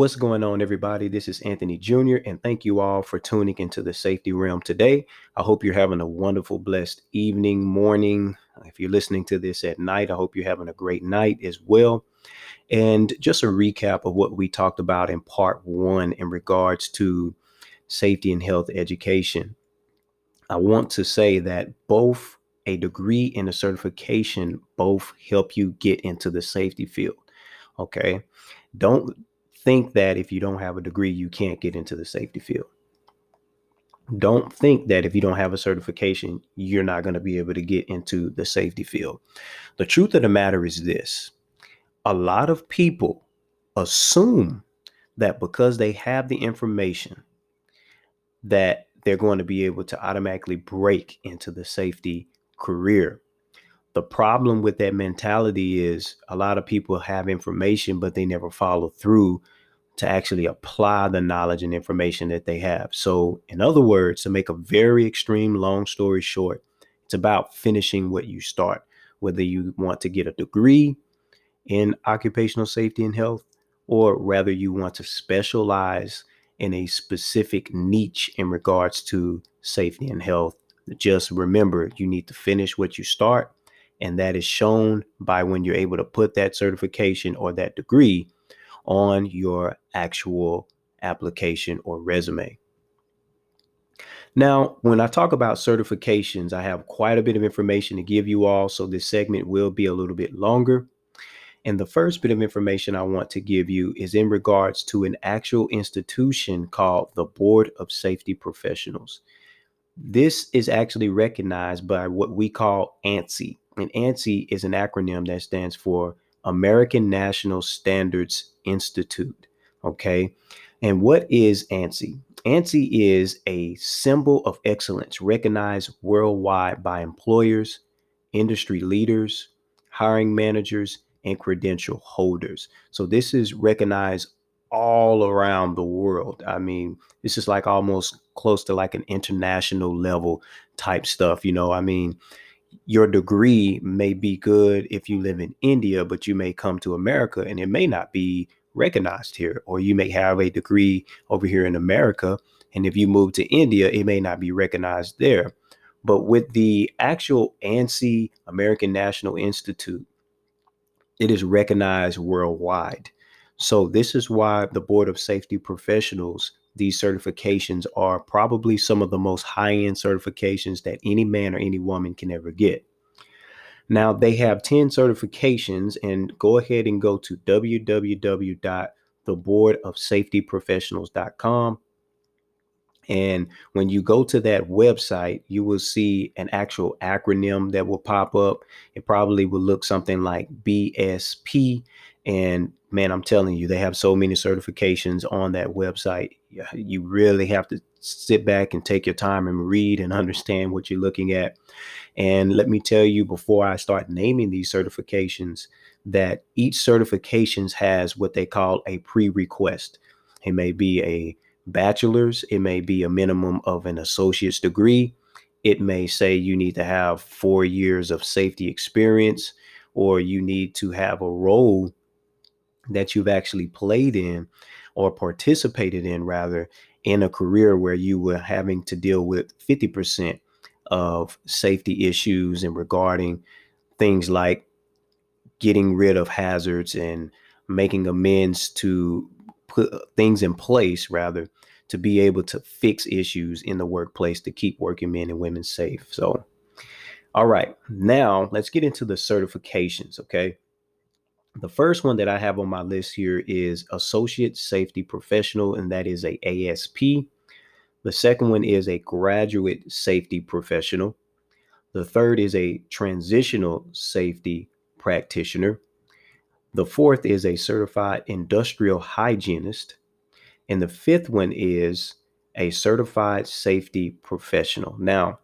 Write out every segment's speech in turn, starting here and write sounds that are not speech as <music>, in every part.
What's going on, everybody? This is Anthony Jr., and thank you all for tuning into the safety realm today. I hope you're having a wonderful, blessed evening, morning. Uh, if you're listening to this at night, I hope you're having a great night as well. And just a recap of what we talked about in part one in regards to safety and health education. I want to say that both a degree and a certification both help you get into the safety field. Okay. Don't think that if you don't have a degree, you can't get into the safety field. Don't think that if you don't have a certification, you're not going to be able to get into the safety field. The truth of the matter is this a lot of people assume that because they have the information, that they're going to be able to automatically break into the safety career. The problem with that mentality is a lot of people have information, but they never follow through to actually apply the knowledge and information that they have. So, in other words, to make a very extreme long story short, it's about finishing what you start, whether you want to get a degree in occupational safety and health, or rather you want to specialize in a specific niche in regards to safety and health. Just remember, you need to finish what you start and that is shown by when you're able to put that certification or that degree on your actual application or resume. Now, when I talk about certifications, I have quite a bit of information to give you all, so this segment will be a little bit longer. And the first bit of information I want to give you is in regards to an actual institution called the Board of Safety Professionals. This is actually recognized by what we call ANSI, and ANSI is an acronym that stands for American National Standards Institute. Okay. And what is ANSI? ANSI is a symbol of excellence recognized worldwide by employers, industry leaders, hiring managers, and credential holders. So this is recognized all around the world. I mean, this is like almost close to like an international level type stuff. You know, I mean, your degree may be good if you live in India, but you may come to America and it may not be recognized here. Or you may have a degree over here in America. And if you move to India, it may not be recognized there. But with the actual ANSI, American National Institute, it is recognized worldwide. So, this is why the Board of Safety Professionals these certifications are probably some of the most high end certifications that any man or any woman can ever get. Now, they have 10 certifications, and go ahead and go to www.theboardofsafetyprofessionals.com. And when you go to that website, you will see an actual acronym that will pop up. It probably will look something like BSP. And man, I'm telling you, they have so many certifications on that website. You really have to sit back and take your time and read and <laughs> understand what you're looking at. And let me tell you before I start naming these certifications that each certifications has what they call a pre-request. It may be a bachelor's, it may be a minimum of an associate's degree. It may say you need to have 4 years of safety experience or you need to have a role that you've actually played in or participated in rather in a career where you were having to deal with 50% of safety issues and regarding things like getting rid of hazards and making amends to put uh, things in place rather to be able to fix issues in the workplace to keep working men and women safe. So, all right, now let's get into the certifications, okay? The first one that I have on my list here is Associate Safety Professional, and that is a ASP. The second one is a Graduate Safety Professional. The third is a Transitional Safety Practitioner. The fourth is a Certified Industrial Hygienist. And the fifth one is a Certified Safety Professional. Now,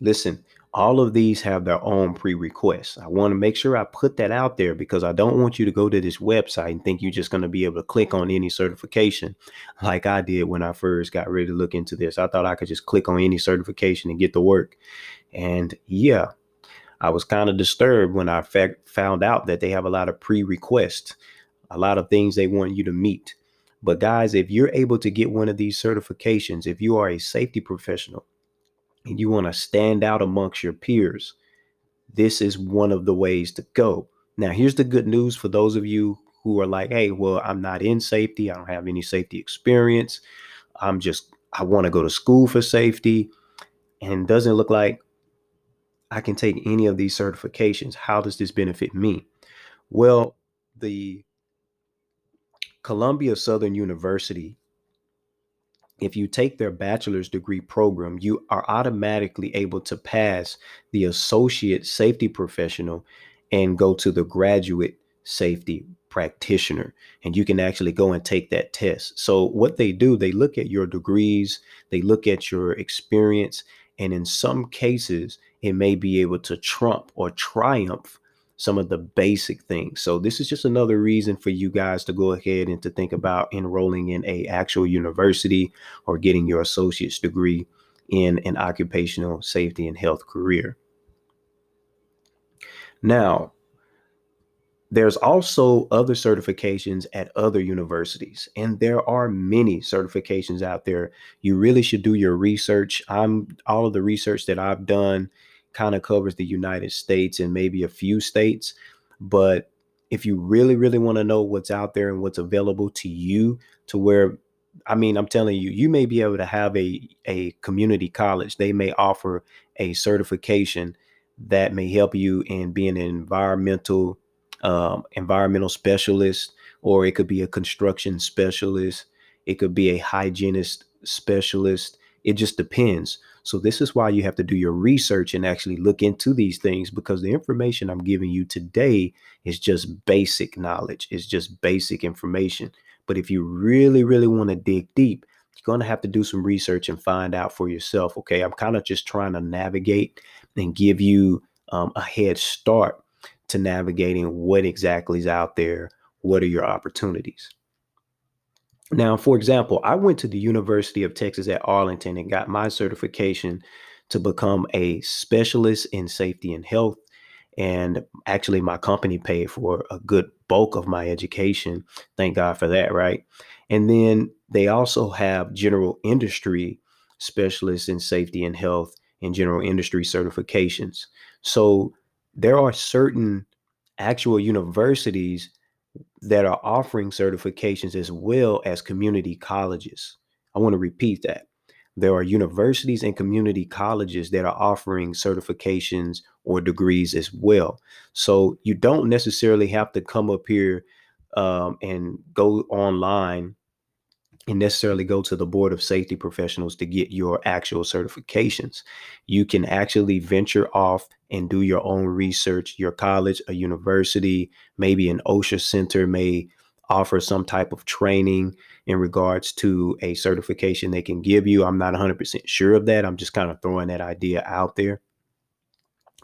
listen, all of these have their own pre-requests. I want to make sure I put that out there because I don't want you to go to this website and think you're just going to be able to click on any certification <laughs> like I did when I first got ready to look into this. I thought I could just click on any certification and get the work. And yeah, I was kind of disturbed when I found out that they have a lot of pre-requests, a lot of things they want you to meet. But guys, if you're able to get one of these certifications, if you are a safety professional and you want to stand out amongst your peers, this is one of the ways to go. Now, here's the good news for those of you who are like, hey, well, I'm not in safety. I don't have any safety experience. I'm just, I want to go to school for safety. And doesn't look like I can take any of these certifications. How does this benefit me? Well, the Columbia Southern University, if you take their bachelor's degree program, you are automatically able to pass the associate safety professional and go to the graduate safety practitioner and you can actually go and take that test. So what they do, they look at your degrees, they look at your experience and in some cases it may be able to trump or triumph some of the basic things. So this is just another reason for you guys to go ahead and to think about enrolling in a actual university or getting your associate's degree in an occupational safety and health career. Now, there's also other certifications at other universities, and there are many certifications out there. You really should do your research. I'm all of the research that I've done kind of covers the United States and maybe a few states. But if you really, really want to know what's out there and what's available to you, to where, I mean, I'm telling you, you may be able to have a, a community college. They may offer a certification that may help you in being an environmental um, environmental specialist, or it could be a construction specialist. It could be a hygienist specialist. It just depends. So this is why you have to do your research and actually look into these things because the information I'm giving you today is just basic knowledge. It's just basic information. But if you really, really want to dig deep, you're going to have to do some research and find out for yourself. Okay, I'm kind of just trying to navigate and give you um, a head start to navigating what exactly is out there. What are your opportunities? Now, for example, I went to the University of Texas at Arlington and got my certification to become a specialist in safety and health. And actually, my company paid for a good bulk of my education. Thank God for that, right? And then they also have general industry specialists in safety and health and general industry certifications. So there are certain actual universities that are offering certifications as well as community colleges. I want to repeat that. There are universities and community colleges that are offering certifications or degrees as well. So you don't necessarily have to come up here um, and go online and necessarily go to the board of safety professionals to get your actual certifications. You can actually venture off and do your own research. Your college, a university, maybe an OSHA center may offer some type of training in regards to a certification they can give you. I'm not 100% sure of that. I'm just kind of throwing that idea out there.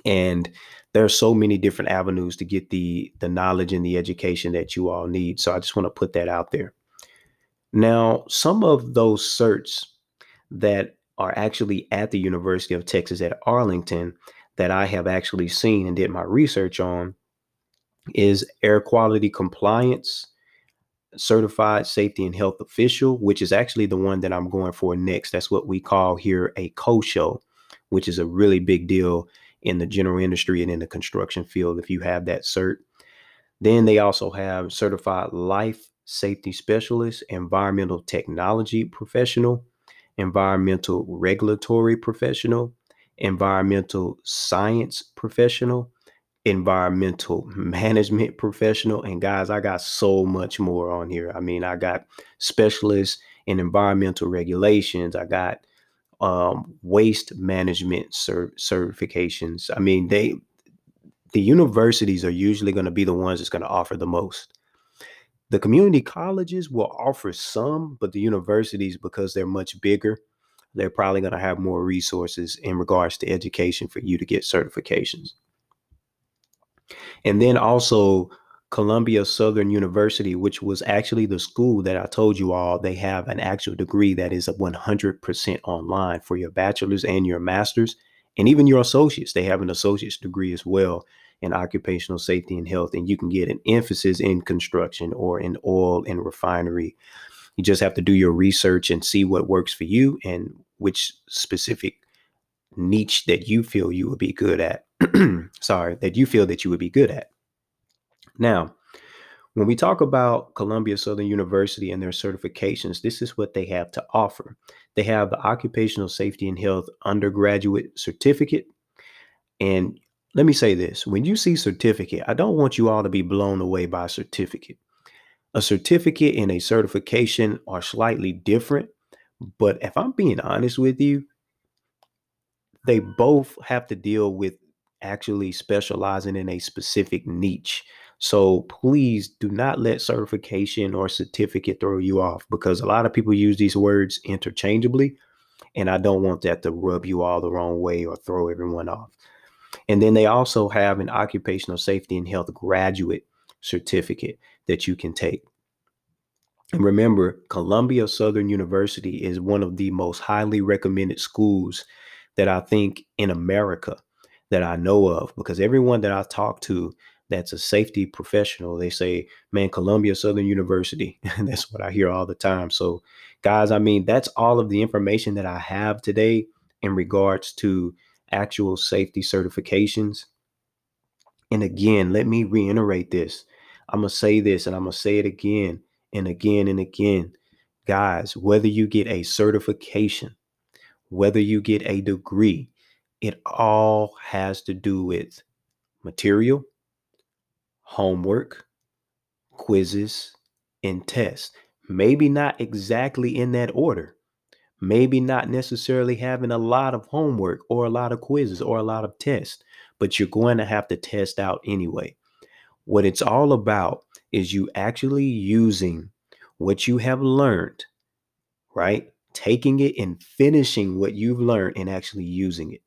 And there are so many different avenues to get the the knowledge and the education that you all need. So I just want to put that out there. Now, some of those certs that are actually at the University of Texas at Arlington that I have actually seen and did my research on is air quality compliance, certified safety and health official, which is actually the one that I'm going for next. That's what we call here a COSHO, which is a really big deal in the general industry and in the construction field if you have that cert. Then they also have certified life safety specialist, environmental technology professional, environmental regulatory professional, environmental science professional, environmental management professional. And guys, I got so much more on here. I mean, I got specialists in environmental regulations, I got um, waste management cert- certifications. I mean, they, the universities are usually going to be the ones that's going to offer the most. The community colleges will offer some, but the universities, because they're much bigger, they're probably going to have more resources in regards to education for you to get certifications. And then also, Columbia Southern University, which was actually the school that I told you all, they have an actual degree that is 100% online for your bachelor's and your master's, and even your associates. They have an associate's degree as well in occupational safety and health, and you can get an emphasis in construction or in oil and refinery You just have to do your research and see what works for you and which specific niche that you feel you would be good at. <clears throat> Sorry, that you feel that you would be good at. Now, when we talk about Columbia Southern University and their certifications, this is what they have to offer. They have the Occupational Safety and Health Undergraduate Certificate. And let me say this when you see certificate, I don't want you all to be blown away by certificate. A certificate and a certification are slightly different. But if I'm being honest with you, they both have to deal with actually specializing in a specific niche. So please do not let certification or certificate throw you off because a lot of people use these words interchangeably. And I don't want that to rub you all the wrong way or throw everyone off. And then they also have an occupational safety and health graduate certificate that you can take. And remember, Columbia Southern University is one of the most highly recommended schools that I think in America that I know of because everyone that I talk to that's a safety professional, they say, man, Columbia Southern University. And <laughs> that's what I hear all the time. So, guys, I mean, that's all of the information that I have today in regards to actual safety certifications. And again, let me reiterate this. I'm going to say this and I'm going to say it again and again and again. Guys, whether you get a certification, whether you get a degree, it all has to do with material, homework, quizzes, and tests. Maybe not exactly in that order. Maybe not necessarily having a lot of homework or a lot of quizzes or a lot of tests, but you're going to have to test out anyway. What it's all about is you actually using what you have learned, right? Taking it and finishing what you've learned and actually using it.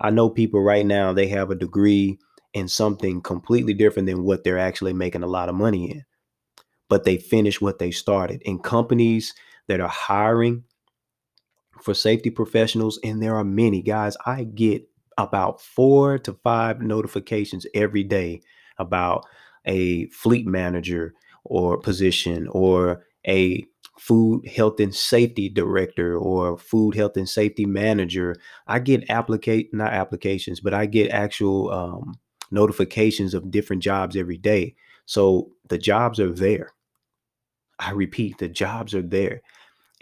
I know people right now, they have a degree in something completely different than what they're actually making a lot of money in. But they finish what they started. In companies that are hiring for safety professionals, and there are many guys, I get about four to five notifications every day about a fleet manager or position or a food health and safety director or food health and safety manager i get applicate not applications but i get actual um, notifications of different jobs every day. So the jobs are there. I repeat, the jobs are there.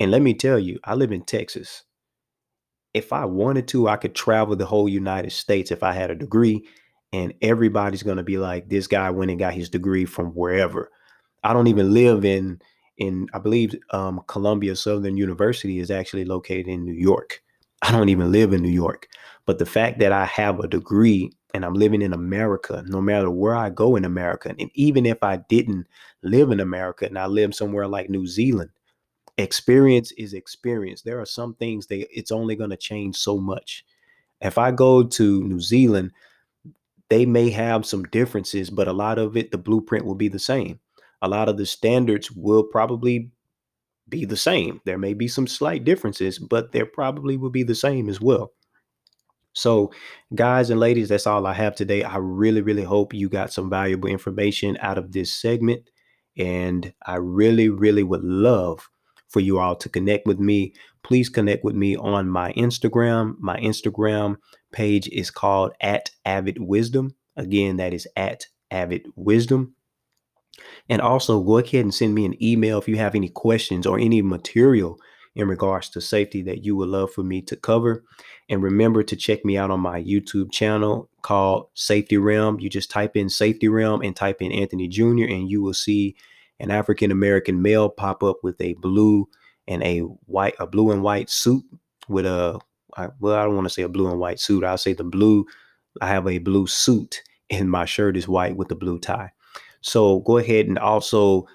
And let me tell you, I live in Texas. If I wanted to, I could travel the whole United States if I had a degree, and everybody's going to be like, this guy went and got his degree from wherever. I don't even live in in I believe um, Columbia Southern University is actually located in New York. I don't even live in New York, but the fact that I have a degree and I'm living in America, no matter where I go in America, and even if I didn't live in America and I live somewhere like New Zealand, experience is experience. There are some things that it's only going to change so much. If I go to New Zealand, they may have some differences, but a lot of it, the blueprint will be the same. A lot of the standards will probably be the same. There may be some slight differences, but there probably will be the same as well. So, guys and ladies, that's all I have today. I really, really hope you got some valuable information out of this segment. And I really, really would love for you all to connect with me. Please connect with me on my Instagram. My Instagram page is called at Avid Wisdom. Again, that is at Avid Wisdom. And also go ahead and send me an email if you have any questions or any material in regards to safety that you would love for me to cover. And remember to check me out on my YouTube channel called Safety Realm. You just type in Safety Realm and type in Anthony Jr., and you will see an African American male pop up with a blue and a white, a blue and white suit with a, well, I don't want to say a blue and white suit. I'll say the blue. I have a blue suit, <laughs> and my shirt is white with the blue tie. So go ahead and also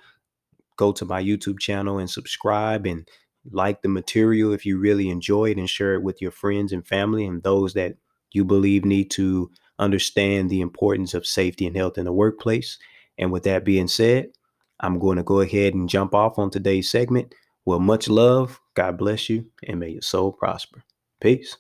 go to my YouTube channel and subscribe and like the material if you really enjoy it and share it with your friends and family and those that you believe need to understand the importance of safety and health in the workplace. And with that being said, I'm going to go ahead and jump off on today's segment. Well, much love. God bless you and may your soul prosper. Peace.